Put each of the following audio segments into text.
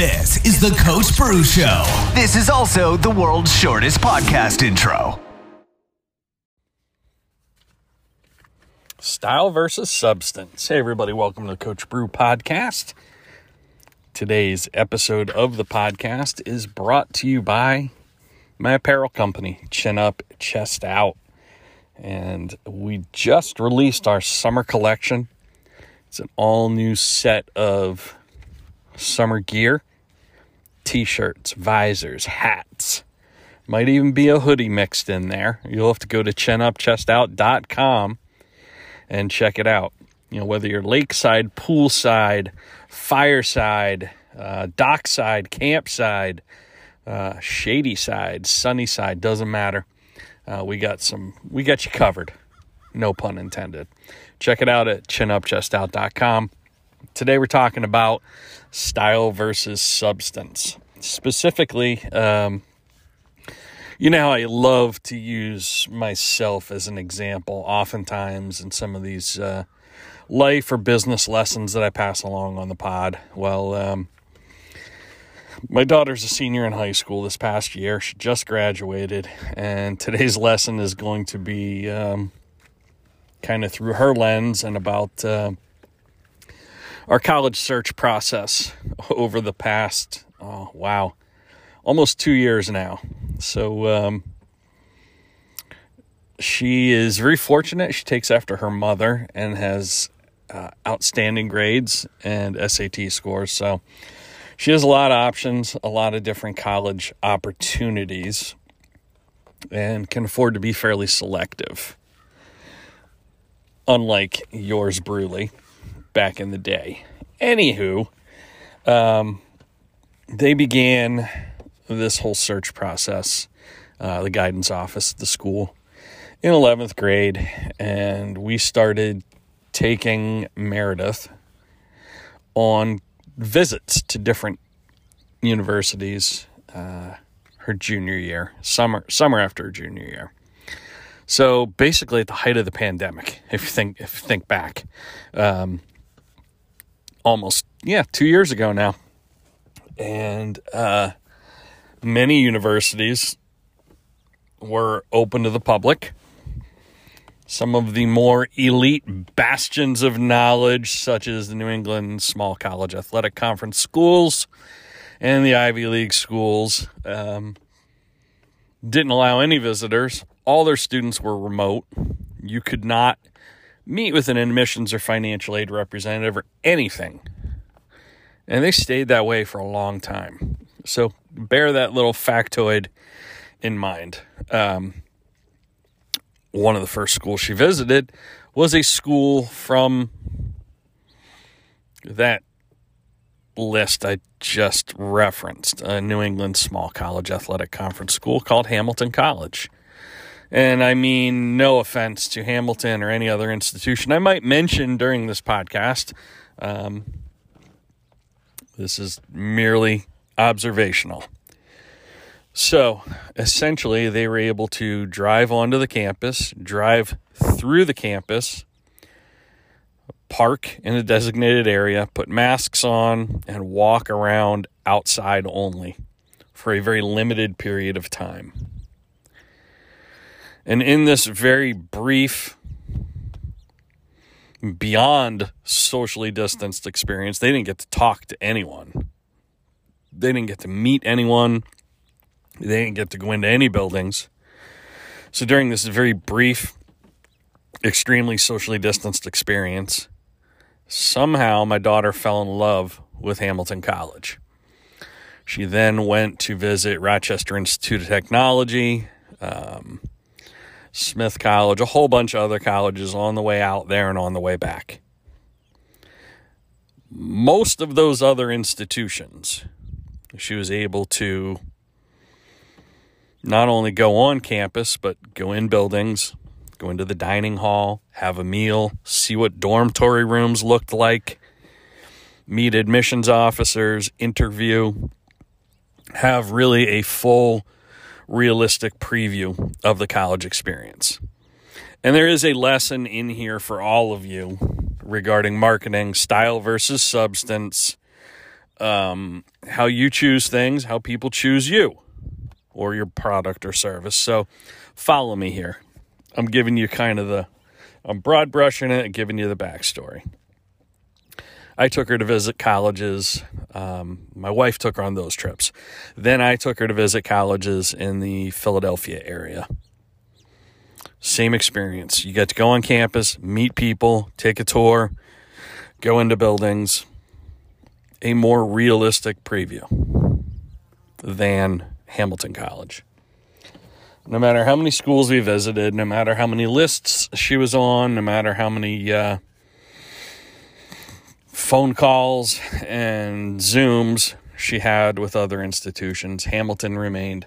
This is the Coach Bru Show. This is also the world's shortest podcast intro. Style versus substance. Hey, everybody, welcome to the Coach Bru podcast. Today's episode of the podcast is brought to you by my apparel company, Chin Up, Chest Out. And we just released our summer collection. It's an all new set of summer gear t shirts, visors, hats. Might even be a hoodie mixed in there. You'll have to go to chinupchestout.com and check it out. You know, whether you're lakeside, poolside, fireside, uh, dockside, campside, uh, shady side, sunny side, doesn't matter. Uh, we got some, we got you covered. No pun intended. Check it out at chinupchestout.com. Today we're talking about style versus substance. Specifically, um, you know I love to use myself as an example, oftentimes in some of these uh, life or business lessons that I pass along on the pod. Well, um, my daughter's a senior in high school this past year. She just graduated, and today's lesson is going to be um, kind of through her lens and about. Uh, our college search process over the past, oh, wow, almost two years now. So, um, she is very fortunate. She takes after her mother and has uh, outstanding grades and SAT scores. So, she has a lot of options, a lot of different college opportunities, and can afford to be fairly selective. Unlike yours, Bruley back in the day. Anywho, um, they began this whole search process, uh, the guidance office at the school, in 11th grade, and we started taking Meredith on visits to different universities uh, her junior year, summer summer after her junior year. So basically, at the height of the pandemic, if you think if you think back, um, almost yeah two years ago now. And uh, many universities were open to the public. Some of the more elite bastions of knowledge such as the new england small college athletic conference schools and the ivy league schools um, didn't allow any visitors. All their students were remote. You could not meet with an admissions or financial aid representative or anything. And they stayed that way for a long time. So bear that little factoid in mind. Um, one of the first schools she visited was a school from that list I just referenced, a New England small college athletic conference school called Hamilton College. And I mean, no offense to Hamilton or any other institution I might mention during this podcast. Um, this is merely observational. So essentially, they were able to drive onto the campus, drive through the campus, park in a designated area, put masks on, and walk around outside only for a very limited period of time. And in this very brief, beyond socially distanced experience, they didn't get to talk to anyone. They didn't get to meet anyone. They didn't get to go into any buildings. So during this very brief, extremely socially distanced experience, somehow my daughter fell in love with Hamilton College. She then went to visit Rochester Institute of Technology, um, Smith College, a whole bunch of other colleges on the way out there and on the way back. Most of those other institutions, she was able to not only go on campus, but go in buildings, go into the dining hall, have a meal, see what dormitory rooms looked like, meet admissions officers, interview, have really a full realistic preview of the college experience. And there is a lesson in here for all of you regarding marketing, style versus substance, um, how you choose things, how people choose you or your product or service. So follow me here. I'm giving you kind of the, I'm broad brushing it giving you the backstory. I took her to visit colleges. Um, my wife took her on those trips. Then I took her to visit colleges in the Philadelphia area. Same experience. You get to go on campus, meet people, take a tour, go into buildings. A more realistic preview than Hamilton College. No matter how many schools we visited, no matter how many lists she was on, no matter how many uh, phone calls and Zooms she had with other institutions, Hamilton remained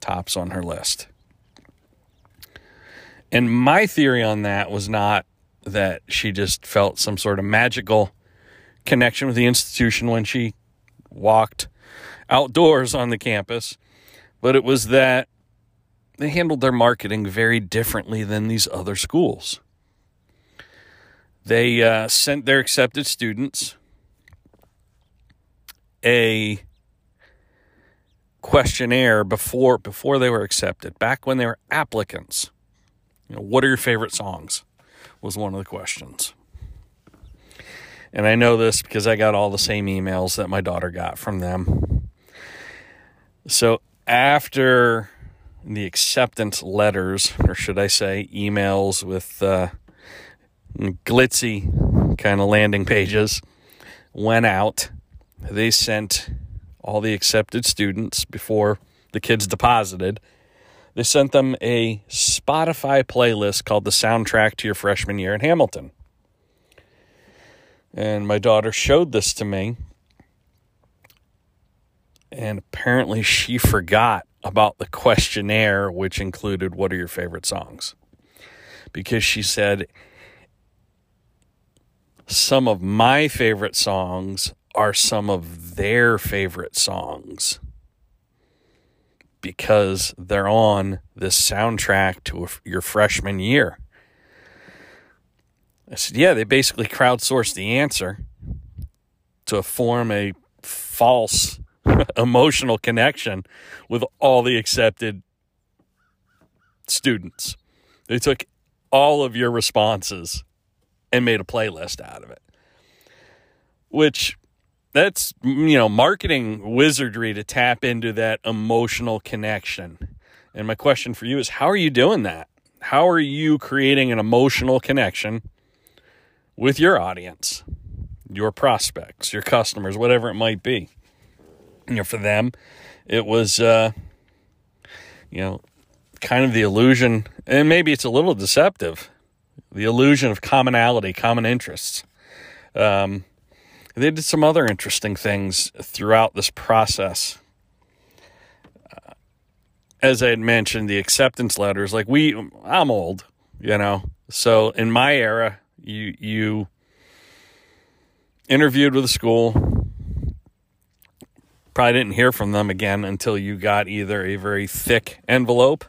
tops on her list. And my theory on that was not that she just felt some sort of magical connection with the institution when she walked outdoors on the campus, but it was that they handled their marketing very differently than these other schools. They uh, sent their accepted students a questionnaire before before they were accepted, back when they were applicants. You know, what are your favorite songs? Was one of the questions. And I know this because I got all the same emails that my daughter got from them. So after the acceptance letters, or should I say emails with uh, glitzy kind of landing pages, went out, they sent all the accepted students before the kids deposited. They sent them a Spotify playlist called The Soundtrack to Your Freshman Year in Hamilton. And my daughter showed this to me. And apparently she forgot about the questionnaire, which included what are your favorite songs? Because she said, some of my favorite songs are some of their favorite songs because they're on this soundtrack to your freshman year. I said, yeah, they basically crowdsourced the answer to form a false emotional connection with all the accepted students. They took all of your responses and made a playlist out of it. Which that's you know marketing wizardry to tap into that emotional connection. And my question for you is how are you doing that? How are you creating an emotional connection with your audience, your prospects, your customers, whatever it might be. You know, for them, it was, uh, you know, kind of the illusion, and maybe it's a little deceptive, the illusion of commonality, common interests. Um, they did some other interesting things throughout this process. Uh, as I had mentioned, the acceptance letters, like we, I'm old, you know, so in my era, you you interviewed with a school probably didn't hear from them again until you got either a very thick envelope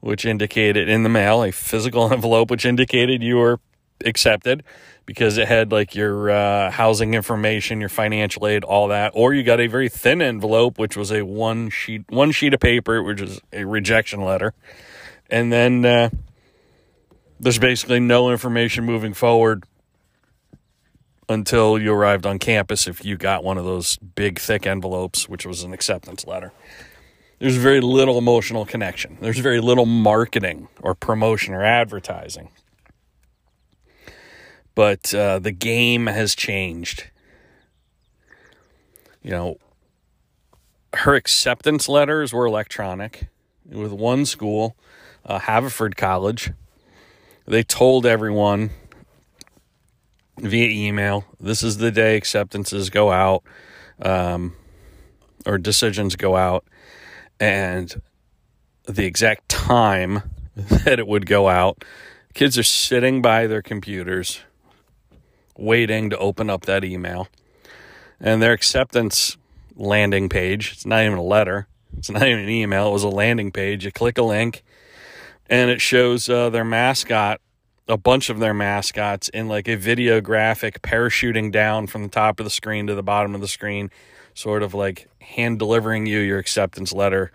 which indicated in the mail a physical envelope which indicated you were accepted because it had like your uh, housing information your financial aid all that or you got a very thin envelope which was a one sheet one sheet of paper which is a rejection letter. And then uh, there's basically no information moving forward until you arrived on campus if you got one of those big thick envelopes which was an acceptance letter there's very little emotional connection. There's very little marketing or promotion or advertising. But uh, the game has changed. You know her acceptance letters were electronic. With one school uh, haverford college they told everyone via email this is the day acceptances go out um, or decisions go out and the exact time that it would go out kids are sitting by their computers waiting to open up that email. And their acceptance landing page it's not even a letter it's not even an email it was a landing page. You click a link and it shows uh, their mascot a bunch of their mascots in like a video graphic parachuting down from the top of the screen to the bottom of the screen, sort of like hand delivering you your acceptance letter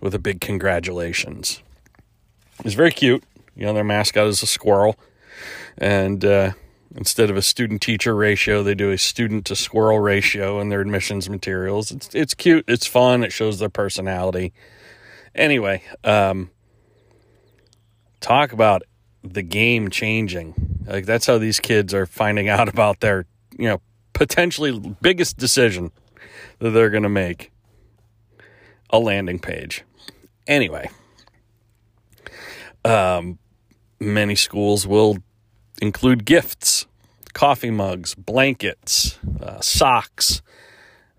with a big congratulations. It's very cute. You know, their mascot is a squirrel. And uh, instead of a student teacher ratio, they do a student to squirrel ratio in their admissions materials. It's, it's cute, it's fun, it shows their personality. Anyway, um, talk about the game changing. Like that's how these kids are finding out about their, you know, potentially biggest decision that they're going to make. A landing page. Anyway, um, many schools will include gifts, coffee mugs, blankets, uh, socks,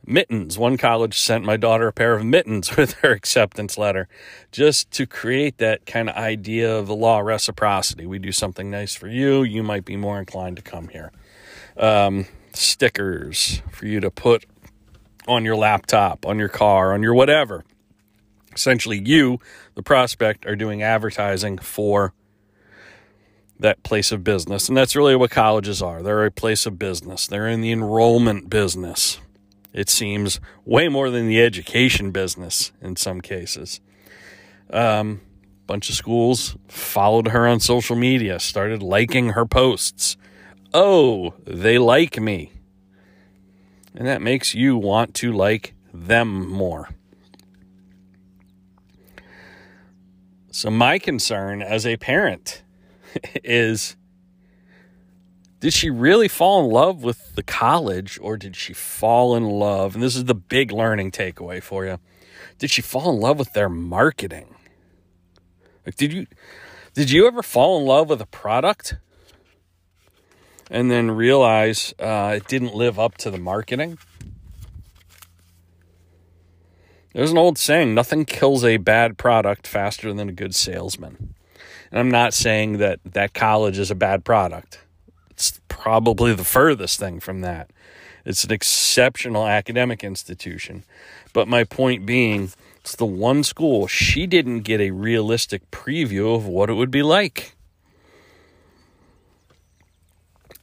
mittens. One college sent my daughter a pair of mittens with her acceptance letter just to create that kind of idea of the law of reciprocity. We do something nice for you, you might be more inclined to come here. Um, stickers for you to put on your laptop, on your car, on your whatever. Essentially, you, the prospect, are doing advertising for that place of business. And that's really what colleges are. They're a place of business, they're in the enrollment business it seems, way more than the education business in some cases. Um, bunch of schools followed her on social media, started liking her posts. Oh, they like me. And that makes you want to like them more. So, my concern as a parent is did she really fall in love with the college or did she fall in love? And this is the big learning takeaway for you. Did she fall in love with their marketing? Like did you did you ever fall in love with a product and then realize uh, it didn't live up to the marketing? There's an old saying nothing kills a bad product faster than a good salesman. And I'm not saying that that college is a bad product it's probably the furthest thing from that. It's an exceptional academic institution. But my point being, it's the one school she didn't get a realistic preview of what it would be like.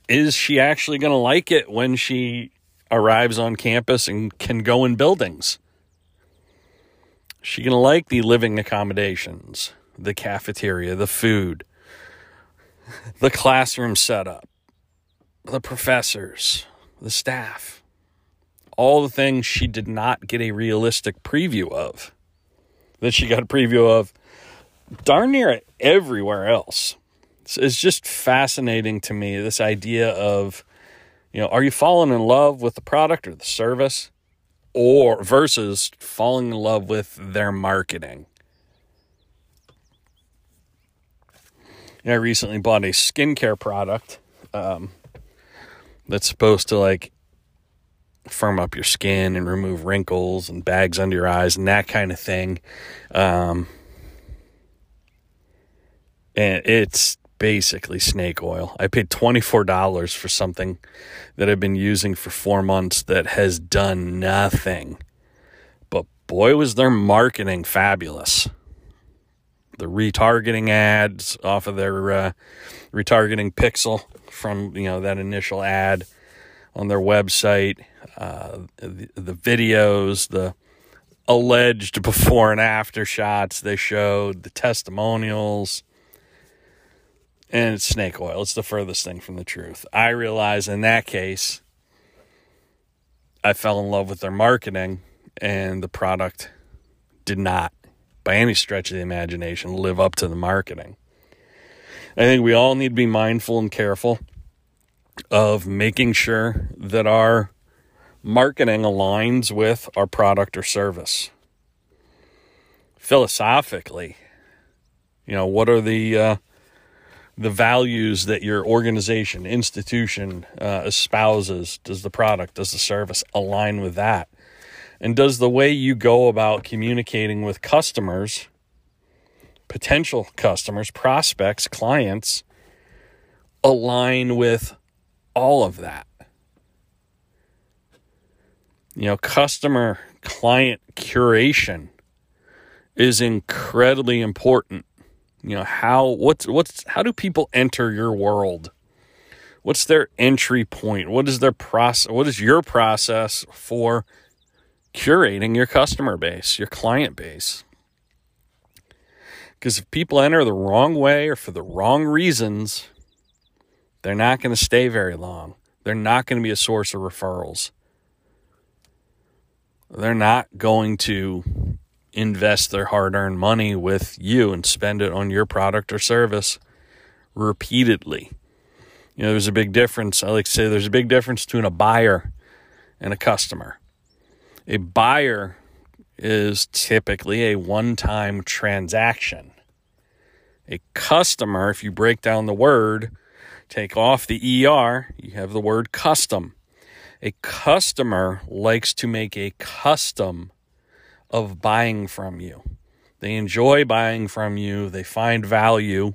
Is she actually going to like it when she arrives on campus and can go in buildings? Is she going to like the living accommodations, the cafeteria, the food, the classroom setup? the professors, the staff, all the things she did not get a realistic preview of, that she got a preview of darn near everywhere else. It's just fascinating to me this idea of, you know, are you falling in love with the product or the service, or versus falling in love with their marketing? I recently bought a skincare product. Um, that's supposed to like firm up your skin and remove wrinkles and bags under your eyes and that kind of thing. Um, and it's basically snake oil. I paid $24 for something that I've been using for four months that has done nothing. But boy, was their marketing fabulous. The retargeting ads off of their uh, retargeting pixel from you know that initial ad on their website, uh, the, the videos, the alleged before and after shots they showed, the testimonials, and it's snake oil. It's the furthest thing from the truth. I realize in that case, I fell in love with their marketing, and the product did not, by any stretch of the imagination, live up to the marketing. I think we all need to be mindful and careful of making sure that our marketing aligns with our product or service. Philosophically, you know, what are the uh, the values that your organization, institution uh, espouses? Does the product, does the service align with that? And does the way you go about communicating with customers potential customers, prospects, clients align with all of that. You know, customer client curation is incredibly important You know, how what's what's how do people enter your world? What's their entry point? What is their process? What is your process for curating your customer base, your client base? Because if people enter the wrong way or for the wrong reasons, they're not going to stay very long. They're not going to be a source of referrals. They're not going to invest their hard earned money with you and spend it on your product or service repeatedly. You know, there's a big difference. I like to say there's a big difference between a buyer and a customer. A buyer is typically a one time transaction. A customer, if you break down the word, take off the ER, you have the word custom. A customer likes to make a custom of buying from you. They enjoy buying from you, they find value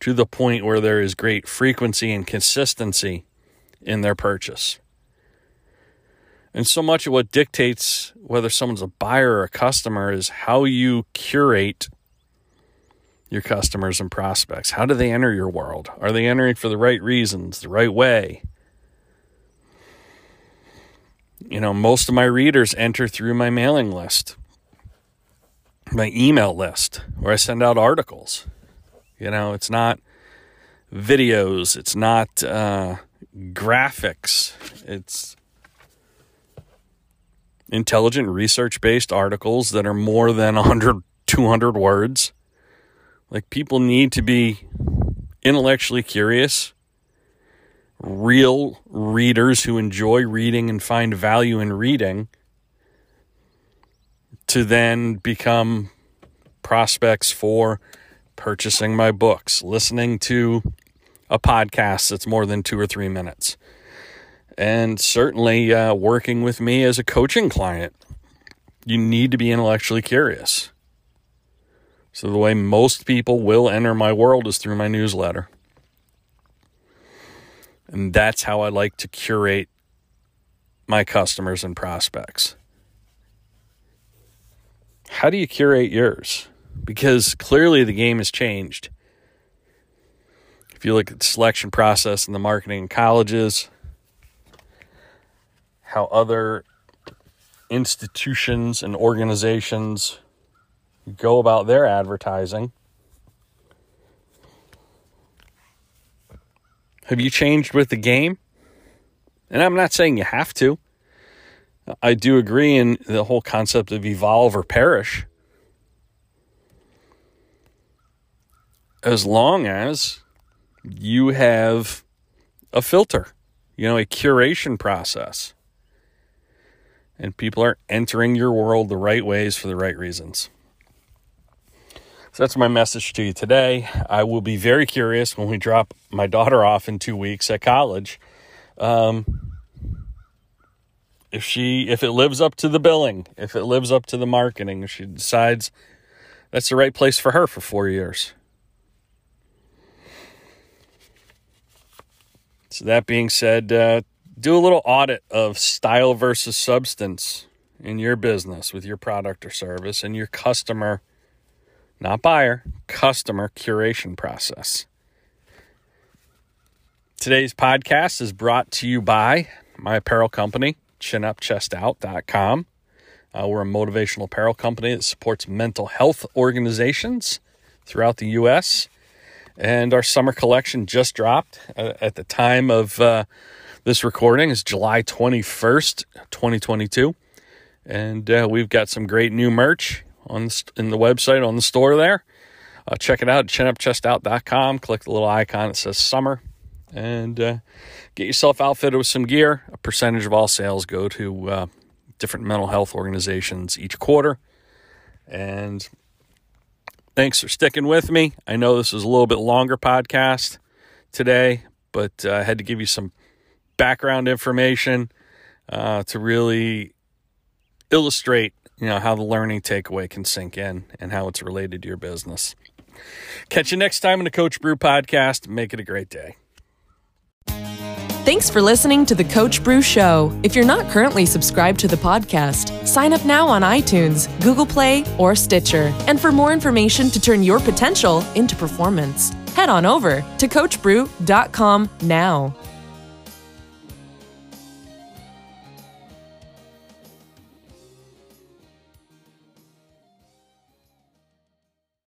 to the point where there is great frequency and consistency in their purchase. And so much of what dictates whether someone's a buyer or a customer is how you curate your customers and prospects. How do they enter your world? Are they entering for the right reasons, the right way? You know, most of my readers enter through my mailing list, my email list, where I send out articles. You know, it's not videos, it's not uh, graphics, it's intelligent research based articles that are more than 100, 200 words. Like, people need to be intellectually curious, real readers who enjoy reading and find value in reading to then become prospects for purchasing my books, listening to a podcast that's more than two or three minutes, and certainly uh, working with me as a coaching client. You need to be intellectually curious. So, the way most people will enter my world is through my newsletter. And that's how I like to curate my customers and prospects. How do you curate yours? Because clearly the game has changed. If you look at the selection process in the marketing in colleges, how other institutions and organizations go about their advertising. Have you changed with the game? And I'm not saying you have to. I do agree in the whole concept of evolve or perish. As long as you have a filter, you know, a curation process, and people are entering your world the right ways for the right reasons. So that's my message to you today. I will be very curious when we drop my daughter off in two weeks at college. Um, if she if it lives up to the billing, if it lives up to the marketing, if she decides that's the right place for her for four years. So that being said, uh, do a little audit of style versus substance in your business with your product or service and your customer, not buyer, customer curation process. Today's podcast is brought to you by my apparel company, chinupchestout.com. Uh, we're a motivational apparel company that supports mental health organizations throughout the U.S. And our summer collection just dropped uh, at the time of uh, this recording is July 21st, 2022. And uh, we've got some great new merch on the, in the website on the store there. Uh, check it out chinupchestout.com. Click the little icon that says summer and uh, get yourself outfitted with some gear. A percentage of all sales go to uh, different mental health organizations each quarter. And thanks for sticking with me. I know this is a little bit longer podcast today, but uh, I had to give you some background information uh, to really illustrate, you know, how the learning takeaway can sink in and how it's related to your business. Catch you next time in the Coach Bru podcast. Make it a great day. Thanks for listening to the Coach Bru Show. If you're not currently subscribed to the podcast, sign up now on iTunes, Google Play, or Stitcher. And for more information to turn your potential into performance, head on over to CoachBru.com now.